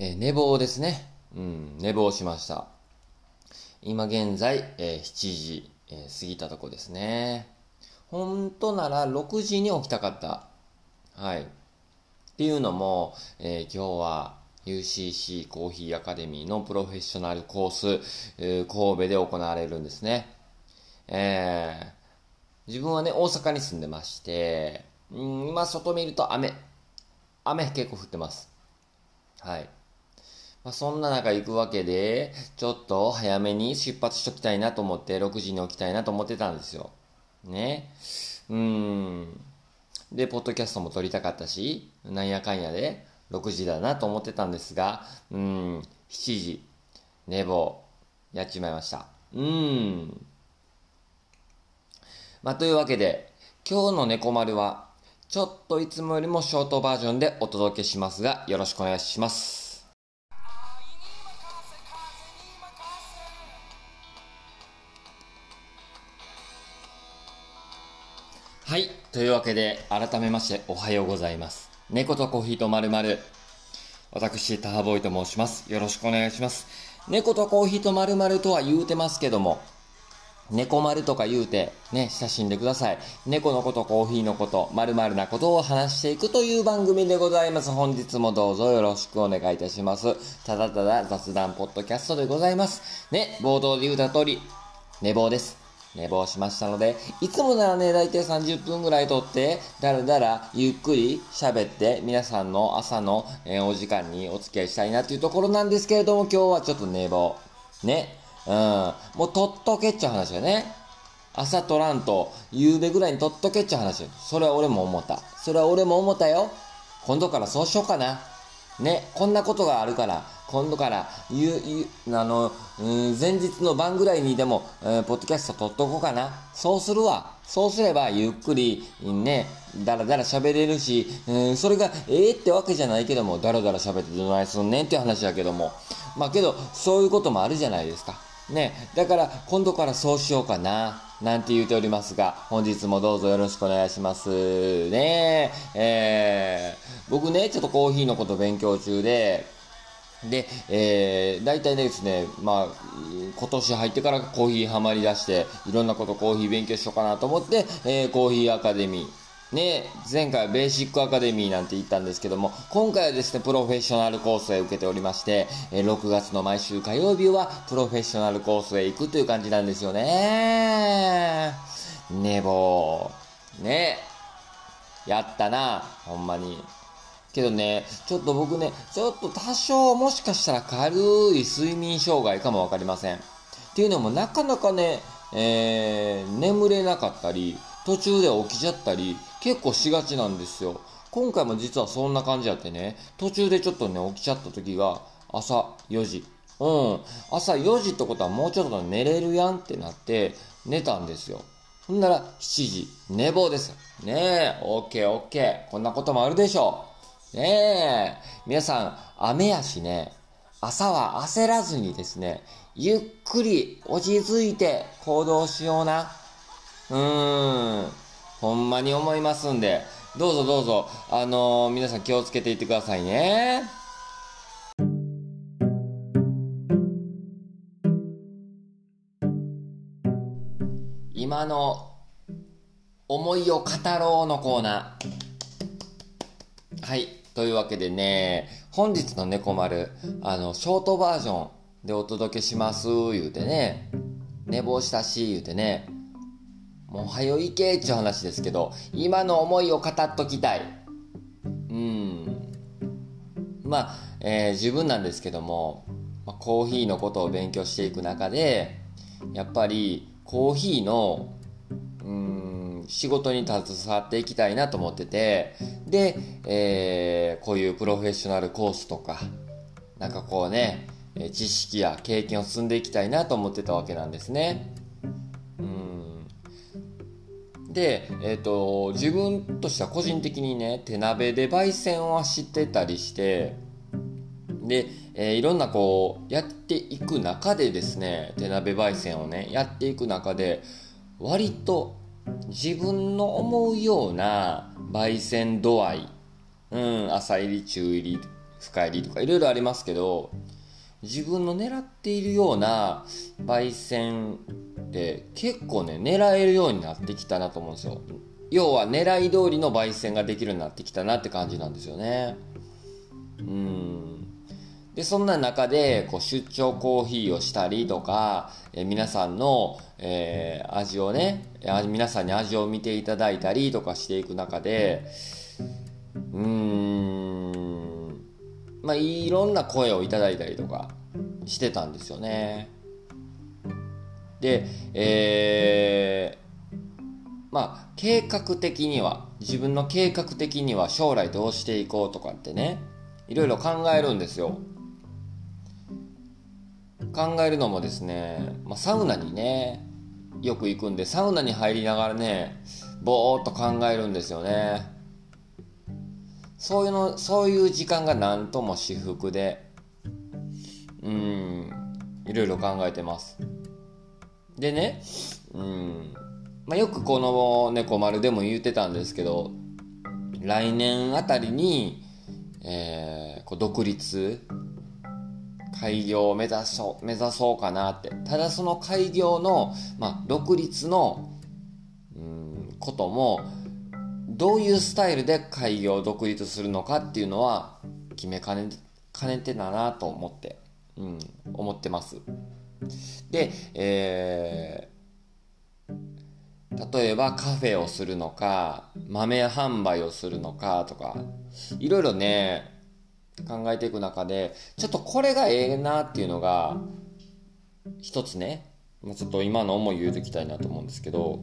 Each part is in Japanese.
えー、寝坊ですね。うん、寝坊しました。今現在、えー、7時、えー、過ぎたとこですね。本当なら6時に起きたかった。はい。っていうのも、えー、今日は UCC コーヒーアカデミーのプロフェッショナルコース、えー、神戸で行われるんですね。えー、自分はね、大阪に住んでまして、うん、今外見ると雨。雨結構降ってます。はい。まあ、そんな中行くわけで、ちょっと早めに出発しときたいなと思って、6時に起きたいなと思ってたんですよ。ね。うん。で、ポッドキャストも撮りたかったし、なんやかんやで、6時だなと思ってたんですが、うん、7時、寝坊、やっちまいました。うん。まあ、というわけで、今日の猫丸は、ちょっといつもよりもショートバージョンでお届けしますが、よろしくお願いします。はい。というわけで、改めましておはようございます。猫とコーヒーとまるまる。私、タハボイと申します。よろしくお願いします。猫とコーヒーとまるまるとは言うてますけども、猫丸とか言うて、ね、親しんでください。猫のこと、コーヒーのこと、まるまるなことを話していくという番組でございます。本日もどうぞよろしくお願いいたします。ただただ雑談ポッドキャストでございます。ね、冒頭で言うた通り、寝坊です。寝坊しましたので、いつもならね、大体30分ぐらいとって、だらだらゆっくり喋って、皆さんの朝の、えー、お時間にお付き合いしたいなっていうところなんですけれども、今日はちょっと寝坊。ね。うん。もうとっとけっちゃう話だね。朝取らんと、夕べぐらいにとっとけっちゃう話。それは俺も思った。それは俺も思ったよ。今度からそうしようかな。ね、こんなことがあるから、今度から、ゆ、ゆ、あの、うん、前日の晩ぐらいにでも、えー、ポッドキャスト撮っとこうかな。そうするわ。そうすれば、ゆっくり、ね、だらだら喋れるし、うん、それが、ええー、ってわけじゃないけども、だらだら喋ってどないすんねんっていう話だけども。まあけど、そういうこともあるじゃないですか。ね、だから、今度からそうしようかな。なんて言うておりますが、本日もどうぞよろしくお願いします。ねえー、僕ね、ちょっとコーヒーのこと勉強中で、で、えー、大体ですね、まあ、今年入ってからコーヒーハマり出して、いろんなことコーヒー勉強しようかなと思って、えー、コーヒーアカデミー、ね、前回ベーシックアカデミーなんて言ったんですけども、今回はですね、プロフェッショナルコースへ受けておりまして、6月の毎週火曜日はプロフェッショナルコースへ行くという感じなんですよね。寝坊。ね。やったな、ほんまに。けどね、ちょっと僕ね、ちょっと多少もしかしたら軽い睡眠障害かもわかりません。っていうのもなかなかね、えー、眠れなかったり、途中で起きちゃったり、結構しがちなんですよ。今回も実はそんな感じやってね、途中でちょっとね、起きちゃった時が朝4時。うん。朝4時ってことはもうちょっと寝れるやんってなって寝たんですよ。ほんなら7時、寝坊です。ねえ、オッケーオッケー。こんなこともあるでしょう。ねえ、皆さん、雨やしね、朝は焦らずにですね、ゆっくり落ち着いて行動しような。うーん。ほんまに思いますんで、どうぞどうぞ、あのー、皆さん気をつけていってくださいね。今の思いを語ろうのコーナー。はい。というわけでね、本日の猫丸、あの、ショートバージョンでお届けします、言うてね、寝坊したし、言うてね、もう早いけっちゅう話ですけど、今の思いを語っときたい。うん。まあ、えー、自分なんですけども、ま、コーヒーのことを勉強していく中で、やっぱりコーヒーの、うん、仕事に携わっていきたいなと思ってて、で、えー、こういうプロフェッショナルコースとか、なんかこうね、知識や経験を積んでいきたいなと思ってたわけなんですね。で、え、ー、と、自分としては個人的にね、手鍋で焙煎は知ってたりして、で、えー、いろんなこう、やっていく中でですね、手鍋焙煎をね、やっていく中で、割と自分の思うような焙煎度合い、うん、朝入り、中入り、深入りとかいろいろありますけど自分の狙っているような焙煎って結構ね狙えるようになってきたなと思うんですよ。要は狙い通りの焙煎ができるようになってきたなって感じなんですよね。うん。でそんな中でこう出張コーヒーをしたりとか、え皆さんの、えー、味をね皆さんに味を見ていただいたりとかしていく中でうーん。まあいろんな声をいただいたりとかしてたんですよね。でえー、まあ計画的には自分の計画的には将来どうしていこうとかってねいろいろ考えるんですよ。考えるのもですね、まあ、サウナにねよく行くんでサウナに入りながらねぼーっと考えるんですよね。そういうのそういう時間が何とも至福でうんいろいろ考えてます。でねうんまあ、よくこの猫丸でも言ってたんですけど来年あたりに、えー、こう独立開業を目指そう、目指そうかなって。ただその開業の、まあ、独立の、うん、ことも、どういうスタイルで開業、独立するのかっていうのは、決めかね、かねてだなと思って、うん、思ってます。で、えー、例えばカフェをするのか、豆販売をするのかとか、いろいろね、考えていく中でちょっとこれがええなっていうのが一つねちょっと今の思い言うときたいなと思うんですけど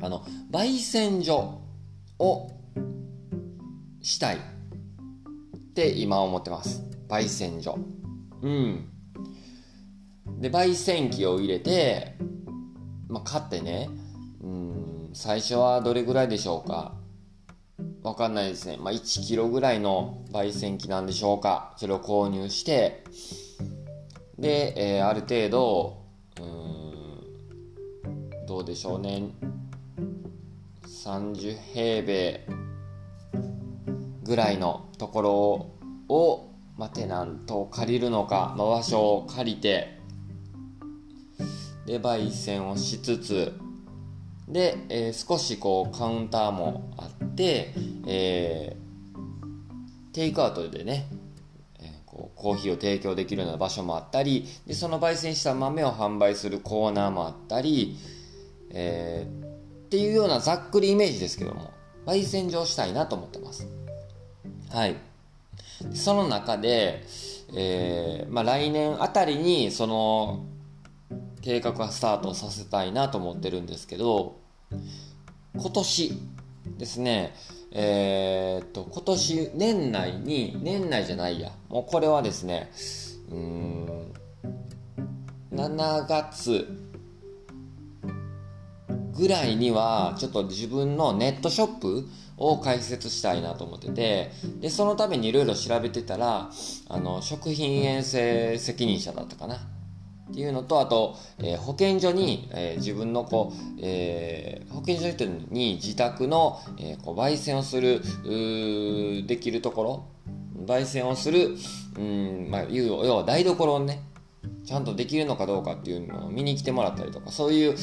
あの焙煎所をしたいって今思ってます。焙煎所。うん。で焙煎機を入れて、まあ、買ってねうん最初はどれぐらいでしょうか？わかんないですね。まあ、1キロぐらいの焙煎機なんでしょうか？それを購入して、で、えー、ある程度、うん、どうでしょうね。30平米ぐらいのところを、まあ、テナントを借りるのか、まあ、場所を借りて、で、焙煎をしつつ、で、えー、少しこうカウンターもあって、えー、テイクアウトでね、えー、こうコーヒーを提供できるような場所もあったりでその焙煎した豆を販売するコーナーもあったり、えー、っていうようなざっくりイメージですけども焙煎場したいなと思ってます。はい。その中で、えーまあ、来年あたりにその計画はスタートさせたいなと思ってるんですけど今年ですねえー、っと今年年内に年内じゃないやもうこれはですねうん7月ぐらいにはちょっと自分のネットショップを開設したいなと思っててでそのためにいろいろ調べてたらあの食品衛生責任者だったかな。っていうのとあと、えー、保健所に、えー、自分のこう、えー、保健所に自宅の、え、こう焙煎をするできるところ焙煎をするうん、まあ、要は台所をねちゃんとできるのかどうかっていうのを見に来てもらったりとかそういう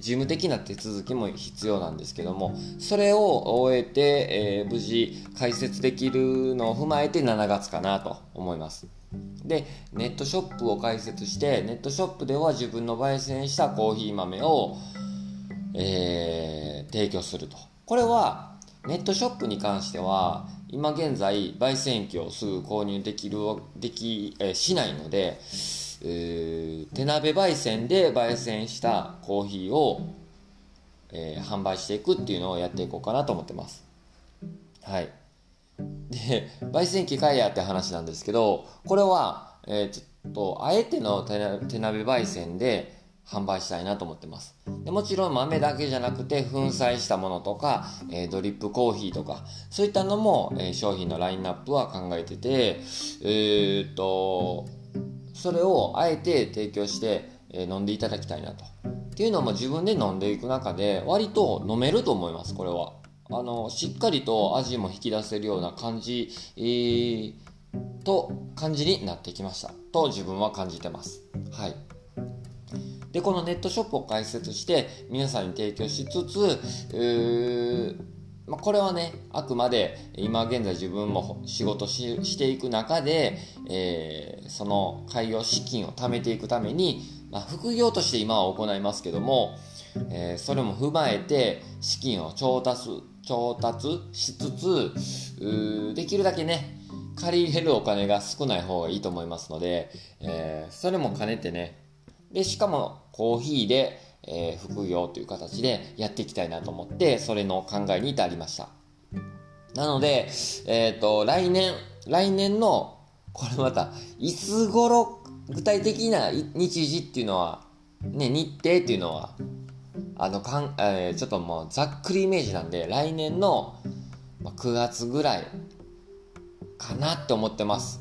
事務的な手続きも必要なんですけどもそれを終えて、えー、無事開設できるのを踏まえて7月かなと思います。でネットショップを開設してネットショップでは自分の焙煎したコーヒー豆を、えー、提供すると。これはネットショップに関しては今現在焙煎機をすぐ購入できるでき、えー、しないので、えー、手鍋焙煎で焙煎したコーヒーを、えー、販売していくっていうのをやっていこうかなと思ってます。はい。で、焙煎機買えやって話なんですけど、これは、えー、ちょっと、あえての手鍋焙煎で販売したいなと思ってます。でもちろん豆だけじゃなくて、粉砕したものとか、えー、ドリップコーヒーとか、そういったのも、えー、商品のラインナップは考えてて、えー、っと、それをあえて提供して、え飲んでいただきたいなと。っていうのも自分で飲んでいく中で割と飲めると思います、これは。あのしっかりと味も引き出せるような感じ、えー、と感じになってきました。と自分は感じてます。はい。でこのネットショップを開設して皆さんに提供しつつまあ、これはねあくまで今現在自分も仕事ししていく中で、えー、その開業資金を貯めていくために、まあ、副業として今は行いますけども、えー、それも踏まえて資金を調達調達しつつできるだけね借りれるお金が少ない方がいいと思いますので、えー、それも兼ねてねでしかもコーヒーで、えー、副業という形でやっていきたいなと思ってそれの考えに至りました。なので、えっ、ー、と来年来年のこれまたいつ頃具体的な日時っていうのはね日程っていうのはあのかん、えー、ちょっともうざっくりイメージなんで来年の9月ぐらいかなって思ってます。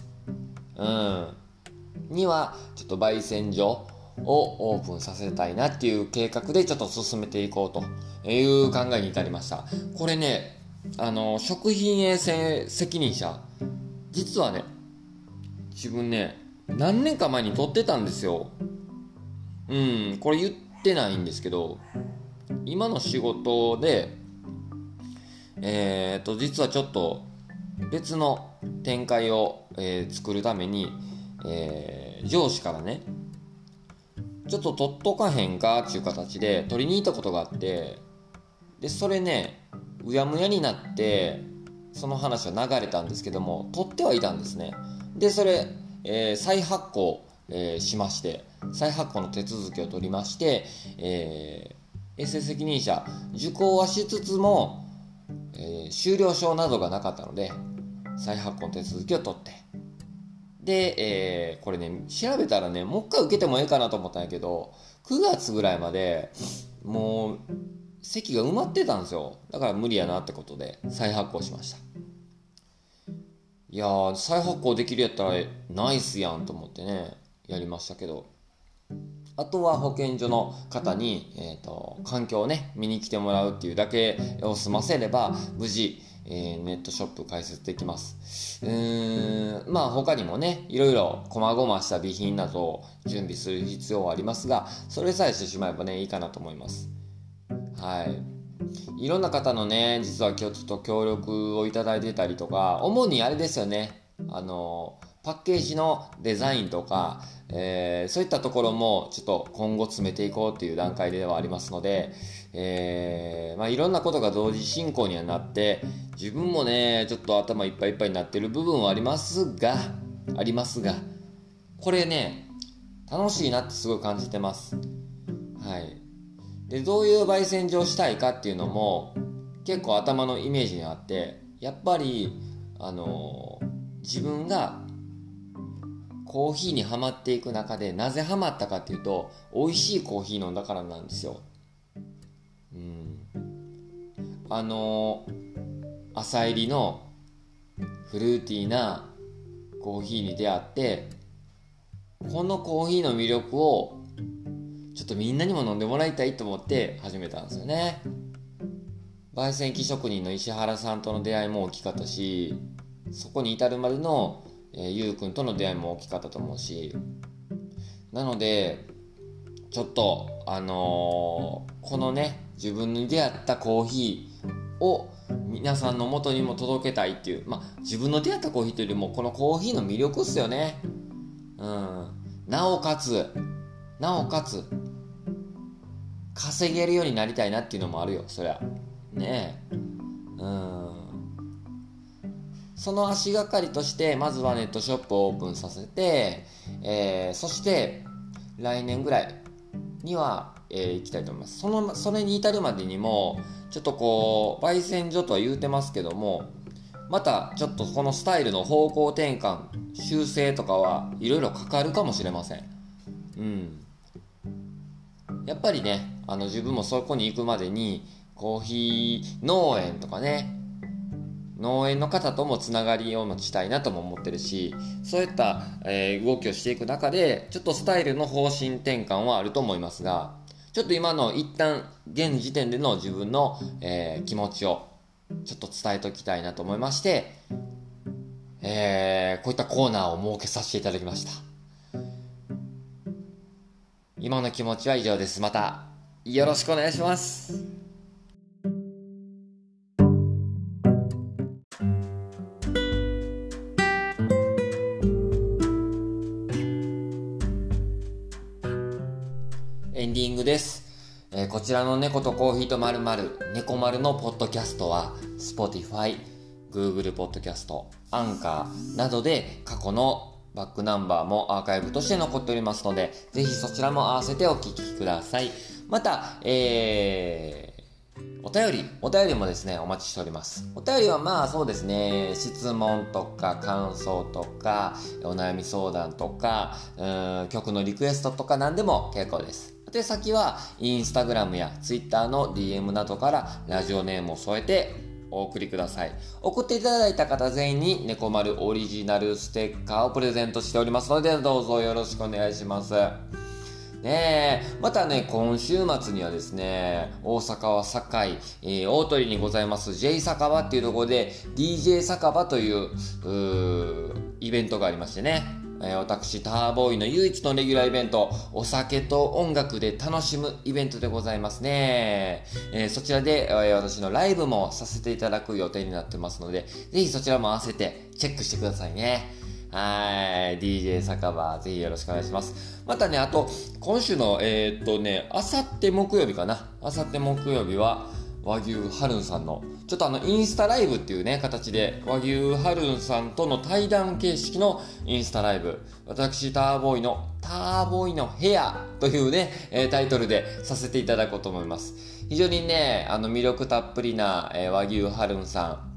うん。にはちょっと焙煎所をオープンさせたいなっていう計画でちょっと進めていこうという考えに至りました。これねあの食品衛生責任者実はね自分ね何年か前に取ってたんですよ。うん。これ言ってないんですけど今の仕事でえっ、ー、と実はちょっと別の展開を、えー、作るために、えー、上司からねちょっと取っとかへんかっていう形で取りに行ったことがあってでそれねうやむやになってその話は流れたんですけども取ってはいたんですね。でそれ、えー、再発行、えー、しまして再発行の手続きを取りまして、えー、衛生責任者受講はしつつも、えー、終了証などがなかったので再発行の手続きを取ってで、えー、これね、調べたらね、もう一回受けてもええかなと思ったんやけど、9月ぐらいまでもう席が埋まってたんですよ。だから無理やなってことで再発行しました。いや、再発行できるやったらナイスやんと思ってね、やりましたけど。あとは保健所の方に、えーと、環境をね見に来てもらうっていうだけを済ませれば無事、えー、ネットショップ開設できます。うーん、まあ他にもね、いろいろ細々した備品などを準備する必要はありますが、それさえしてしまえばね、いいかなと思います。はい。いろんな方のね、実は今日ちょっと協力をいただいてたりとか、主にあれですよね、あの、パッケージのデザインとか、えー、そういったところもちょっと今後詰めていこうっていう段階ではありますので、えー、まあ、いろんなことが同時進行にはなって自分もねちょっと頭いっぱいいっぱいになってる部分はありますがありますがこれね楽しいなってすごい感じてます。はい。でどういう焙煎場したいかっていうのも結構頭のイメージにあってやっぱりあの、自分がコーヒーにはまっていく中でなぜハマったかっていうと美味しいコーヒー飲んだからなんですよ。うん。あの朝入りのフルーティーなコーヒーに出会ってこのコーヒーの魅力をちょっとみんなにも飲んでもらいたいと思って始めたんですよね。焙煎機職人の石原さんとの出会いも大きかったしそこに至るまでのえ、ゆうくんとの出会いも大きかったと思うしなのでちょっとあのー、このね自分に出会ったコーヒーを皆さんの元にも届けたいっていうまあ自分の出会ったコーヒーというよりもこのコーヒーの魅力っすよね。うん。なおかつなおかつ稼げるようになりたいなっていうのもあるよそりゃ。ねえ。うん。その足がかりとしてまずはネットショップをオープンさせて、えー、そして来年ぐらいには、えー、行きたいと思います。そのそれに至るまでにもちょっとこう焙煎所とは言うてますけどもまたちょっとこのスタイルの方向転換修正とかはいろいろかかるかもしれません。うん。やっぱりねあの自分もそこに行くまでにコーヒー農園とかね農園の方ともつながりを持ちたいなとも思ってるしそういった、えー、動きをしていく中でちょっとスタイルの方針転換はあると思いますがちょっと今の一旦現時点での自分の、えー、気持ちをちょっと伝えておきたいなと思いまして、えー、こういったコーナーを設けさせていただきました。今の気持ちは以上です。また、よろしくお願いします。ちらの猫とコーヒーとまるまる、猫丸のポッドキャストは、Spotify、Google ポッドキャスト、アンカーなどで過去のバックナンバーもアーカイブとして残っておりますので、ぜひそちらも合わせてお聞きください。また、えー、お便り、お便りもですね、お待ちしております。お便りはまあそうですね、質問とか感想とか、お悩み相談とか、うん曲のリクエストとか何でも結構です。で、先は、インスタグラムやツイッターの DM などからラジオネームを添えてお送りください。送っていただいた方全員に猫丸オリジナルステッカーをプレゼントしておりますので、どうぞよろしくお願いします。ねえ、またね、今週末にはですね、大阪は堺、えー、大鳥にございます J 酒場っていうところで DJ 酒場といううイベントがありましてね、え、私、ターボーイの唯一のレギュラーイベント、お酒と音楽で楽しむイベントでございますね。えー、そちらで、えー、私のライブもさせていただく予定になってますので、ぜひそちらも合わせてチェックしてくださいね。はい。DJ 酒場、ぜひよろしくお願いします。またね、あと、今週の、えー、っとね、あさって木曜日かな。あさって木曜日は、和牛ハルンさんの、ちょっとあの、インスタライブっていうね、形で、和牛ハルンさんとの対談形式のインスタライブ、私、ターボーイの、ターボーイの部屋というね、えタイトルでさせていただこうと思います。非常にね、あの、魅力たっぷりな、え和牛ハルンさん、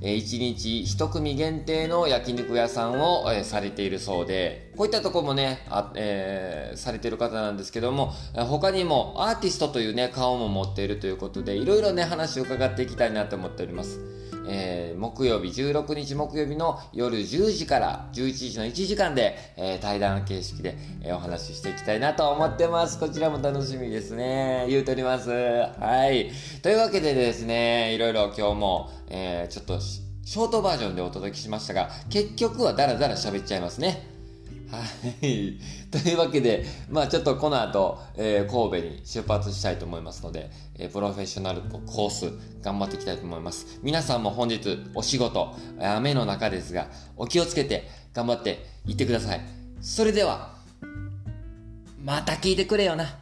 え1日1組限定の焼肉屋さんを、えされているそうで、こういったとこもね、あえー、されてる方なんですけども、他にもアーティストというね、顔も持っているということで、いろいろね、話を伺っていきたいなと思っております。えー、木曜日、16日木曜日の夜10時から11時の1時間で、えー、対談形式で、えー、お話ししていきたいなと思ってます。こちらも楽しみですね。言うとります。はい。というわけでですね、いろいろ今日も、え、ちょっとショートバージョンでお届けしましたが、結局はダラダラ喋っちゃいますね。はい。というわけで、まあちょっとこの後、えー、神戸に出発したいと思いますので、えー、プロフェッショナルコース頑張っていきたいと思います。皆さんも本日お仕事、雨の中ですが、お気をつけて頑張っていってください。それでは、また聞いてくれよな。